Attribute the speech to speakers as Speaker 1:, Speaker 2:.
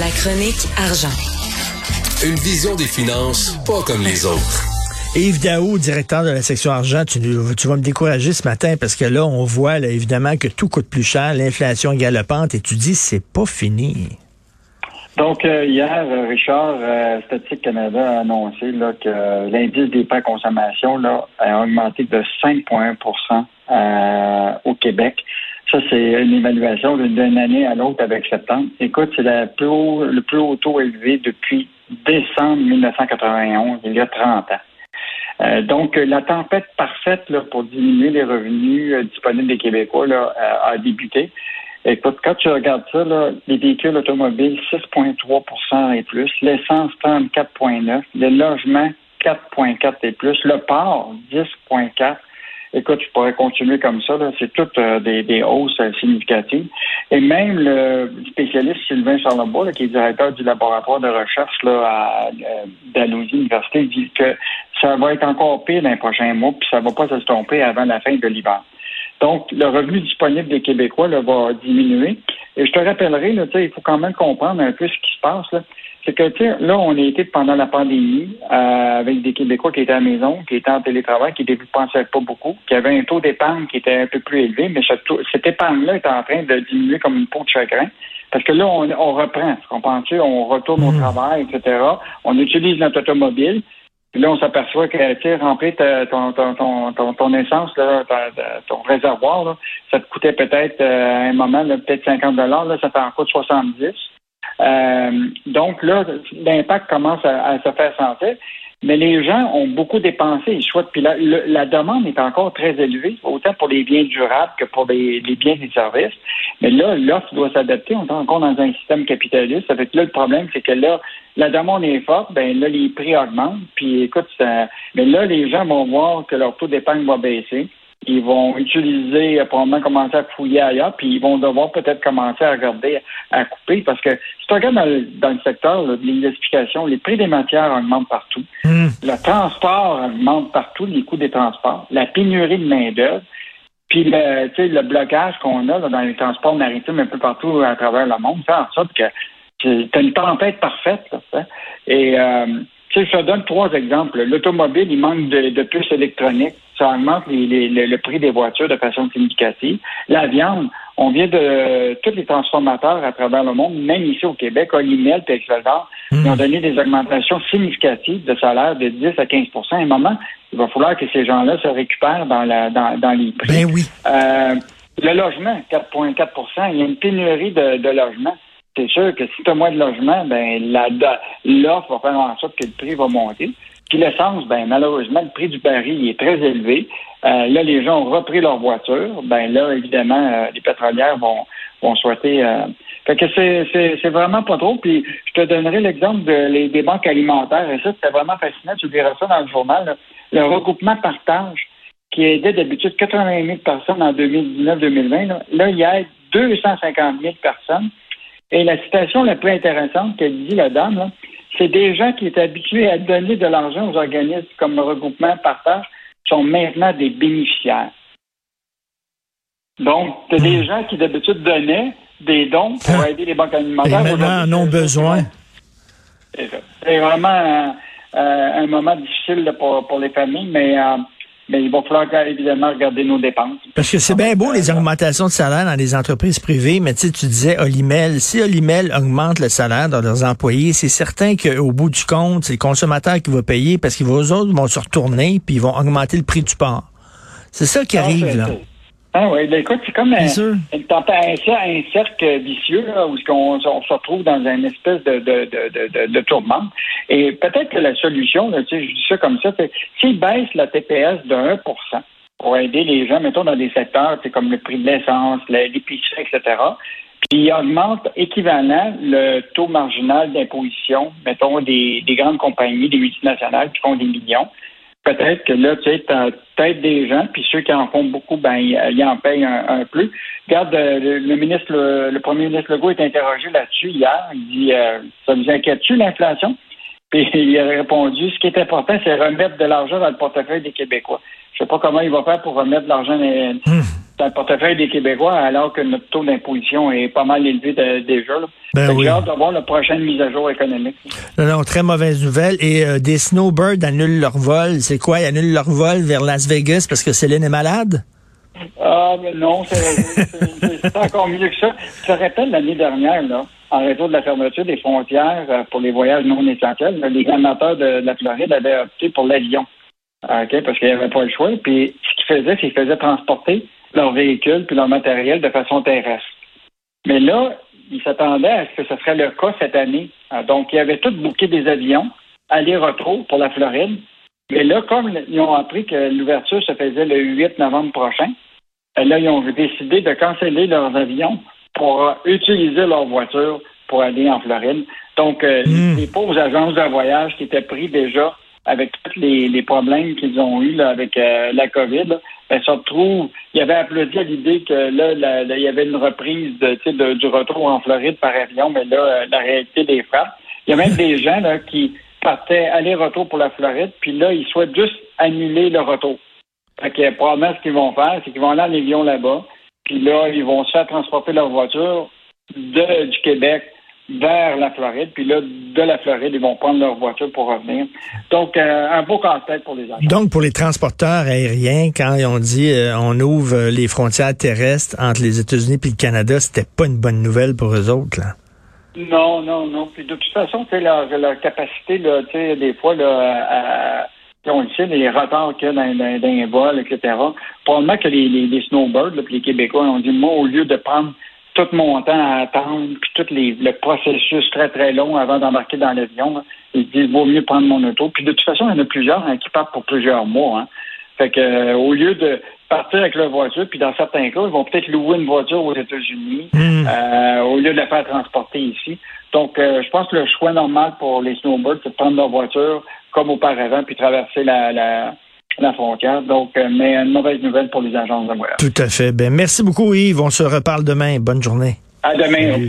Speaker 1: La chronique argent.
Speaker 2: Une vision des finances pas comme les autres.
Speaker 3: Yves Daou, directeur de la section argent, tu, tu, vas me décourager ce matin parce que là, on voit là, évidemment que tout coûte plus cher, l'inflation est galopante et tu dis c'est pas fini.
Speaker 4: Donc, euh, hier, euh, Richard, euh, Statistique Canada a annoncé là, que l'indice des prêts consommation là, a augmenté de 5,1% au Québec. Ça, c'est une évaluation d'une année à l'autre avec septembre. Écoute, c'est le plus haut, le taux élevé depuis décembre 1991, il y a 30 ans. Euh, donc, la tempête parfaite là, pour diminuer les revenus euh, disponibles des Québécois là, euh, a débuté. Écoute, quand tu regardes ça, là, les véhicules automobiles, 6,3% et plus, l'essence 34,9, les logements 4,4 et plus, le port 10,4 Écoute, je pourrais continuer comme ça. C'est toutes euh, des, hausses euh, significatives. Et même le spécialiste Sylvain Charlebois, qui est directeur du laboratoire de recherche là, à euh, Dalhousie Université, dit que ça va être encore pire dans les prochains mois, puis ça ne va pas s'estomper avant la fin de l'hiver. Donc, le revenu disponible des Québécois là, va diminuer. Et je te rappellerai, il faut quand même comprendre un peu ce qui se passe. Là c'est que, tu là, on a été pendant la pandémie euh, avec des Québécois qui étaient à la maison, qui étaient en télétravail, qui ne dépensaient pas beaucoup, qui avaient un taux d'épargne qui était un peu plus élevé, mais cette épargne-là est en train de diminuer comme une peau de chagrin. Parce que là, on, reprend, tu comprends-tu? On retourne au mmh. travail, etc. On utilise notre automobile. Puis là, on s'aperçoit que, tu remplir ton, ton, ton, ton, essence, là, ton, réservoir, là, ça te coûtait peut-être euh, à un moment, peut-être 50 là, ça t'en coûte 70 euh, donc là, l'impact commence à, se faire sentir. Mais les gens ont beaucoup dépensé. Ils souhaitent. Puis la, la, demande est encore très élevée, autant pour les biens durables que pour les, biens et services. Mais là, l'offre doit s'adapter. On est encore dans un système capitaliste. Avec là, le problème, c'est que là, la demande est forte. Ben là, les prix augmentent. Puis écoute, ça, mais là, les gens vont voir que leur taux d'épargne va baisser ils vont utiliser, euh, probablement commencer à fouiller ailleurs, puis ils vont devoir peut-être commencer à regarder, à couper, parce que si tu regardes dans le, secteur de l'identification, les prix des matières augmentent partout. Hmm. Le transport augmente partout, les coûts des transports. La pénurie de main-d'œuvre. Puis le, le blocage qu'on a dans les transports maritimes un peu partout à travers le monde fait en sorte que tu as une tempête parfaite. Là, et euh, je te donne trois exemples. L'automobile, il manque de, de puces électroniques ça augmente le prix des voitures de façon significative. La viande, on vient de tous les transformateurs à travers le monde, même ici au Québec, Olimel et mmh. ont donné des augmentations significatives de salaire de 10 à 15 À un moment, il va falloir que ces gens-là se récupèrent dans, la, dans, dans les prix.
Speaker 3: Ben oui.
Speaker 4: Euh, le logement, 4,4% Il y a une pénurie de, de logements. C'est sûr que si tu as moins de logements, ben l'offre va faire en sorte que le prix va monter. Puis l'essence, ben malheureusement, le prix du baril est très élevé. Euh, là, les gens ont repris leur voiture. Ben là, évidemment, euh, les pétrolières vont, vont souhaiter. Euh... Fait que c'est, vraiment pas trop. Puis je te donnerai l'exemple de, des banques alimentaires. Et ça, c'était vraiment fascinant. Tu diras ça dans le journal. Le regroupement partage qui aidait d'habitude 80 000 personnes en 2019-2020. Là, là, il y a 250 000 personnes. Et la citation la plus intéressante qu'elle dit, la dame, là, c'est des gens qui étaient habitués à donner de l'argent aux organismes comme le regroupement partage sont maintenant des bénéficiaires. Donc, c'est des hmm. gens qui d'habitude donnaient des dons pour hein? aider les banques alimentaires.
Speaker 3: Et maintenant en ont besoin.
Speaker 4: C'est vraiment un, moment difficile pour, pour les familles, mais euh, mais il va falloir évidemment regarder nos dépenses.
Speaker 3: Parce que c'est bien beau les augmentations de salaire dans les entreprises privées, mais tu disais Olimel, si Olimel augmente le salaire de leurs employés, c'est certain qu'au bout du compte, c'est le consommateur qui va payer parce qu'ils autres vont se retourner puis ils vont augmenter le prix du port. C'est ça qui arrive là.
Speaker 4: Ah oui, ben écoute, c'est comme un, un, cercle vicieux là, où on, on, se retrouve dans une espèce de, de, de, de, tourment. Et peut-être que la solution, là, je dis ça comme ça, c'est s'ils baissent la TPS de 1% pour aider les gens, mettons, dans des secteurs comme le prix de l'essence, l'épicerie, etc., puis ils augmentent équivalent le taux marginal d'imposition, mettons, des, des grandes compagnies, des multinationales qui font des millions, peut-être que là, tu sais, peut-être des gens, puis ceux qui en font beaucoup, ben, ils, en payent un, peu. Regarde, euh, le, ministre, le, premier ministre Legault est interrogé là-dessus hier. Il dit, euh, ça vous inquiète-tu l'inflation? Puis il a répondu, ce qui est important, c'est remettre de l'argent dans le portefeuille des Québécois. Je sais pas comment il va faire pour remettre de l'argent. Dans... Hmm. dans le portefeuille des Québécois, alors que notre taux d'imposition est pas mal élevé déjà.
Speaker 3: Ben oui.
Speaker 4: J'ai hâte de voir la prochaine mise à jour économique.
Speaker 3: Non, non, très mauvaise nouvelle. Et euh, des snowbirds annulent leur vol. C'est quoi? Ils annulent leur vol vers Las Vegas parce que Céline est malade?
Speaker 4: Ah, mais non, c'est encore mieux que ça. Je te rappelle l'année dernière, là, en raison de la fermeture des frontières euh, pour les voyages non essentiels, les amateurs de, la Floride avaient opté pour l'avion. OK, parce qu'il n'y avait pas le choix. Puis ce qu'ils faisaient, c'est qu'ils faisaient transporter leurs véhicules puis leur matériel de façon terrestre. Mais là, ils s'attendaient à ce que ce serait le cas cette année. Ah, donc, ils avaient tous booké des avions, aller-retour pour la Floride. Mais là, comme ils ont appris que l'ouverture se faisait le 8 novembre prochain, là, ils ont décidé de canceller leurs avions pour utiliser leur voiture pour aller en Floride. Donc, euh, hmm. les pauvres agences de voyage qui étaient pris déjà avec tous les, problèmes qu'ils ont eus avec euh, la COVID, ben, se retrouvent. Il y avait applaudi à l'idée que là, il y avait une reprise de, du retour en Floride par avion, mais là, euh, la réalité des frappes. Il y a même des gens là, qui partaient aller-retour pour la Floride, puis là, ils souhaitent juste annuler le retour. Fait que probablement ce qu'ils vont faire, c'est qu'ils vont aller en avion là-bas, puis là, ils vont se faire transporter leur voiture de, du Québec vers la Floride, puis là, de la Floride, ils vont prendre leur voiture pour revenir. Donc, euh, un beau casse-tête pour les agents.
Speaker 3: Donc, pour les transporteurs aériens, quand ils ont dit euh, on ouvre les frontières terrestres entre les États-Unis et le Canada, c'était pas une bonne nouvelle pour eux autres, là?
Speaker 4: Non, non, non. Puis de toute façon, sais, leur, capacité, là, tu sais, des fois, là, à, on le sait, les retards qu'il y a dans, dans, les vols, etc. Probablement que les, les, snowbirds, là, puis les Québécois ont dit, moi, au lieu de prendre tout mon temps à attendre, puis tout les, le processus très, très long avant d'embarquer dans l'avion. Ils disent, vaut mieux prendre mon auto. Puis de toute façon, il y en a plusieurs hein, qui partent pour plusieurs mois. Hein. Fait que euh, au lieu de partir avec leur voiture, puis dans certains cas, ils vont peut-être louer une voiture aux États-Unis hmm. euh, au lieu de la faire transporter ici. Donc, euh, je pense que le choix normal pour les snowbirds, c'est de prendre leur voiture comme auparavant, puis traverser la, la, la frontière. Donc, euh, mais une mauvaise nouvelle pour les agences de voyage.
Speaker 3: Tout à fait. Ben, merci beaucoup, Yves. On se reparle demain. Bonne journée.
Speaker 4: À demain.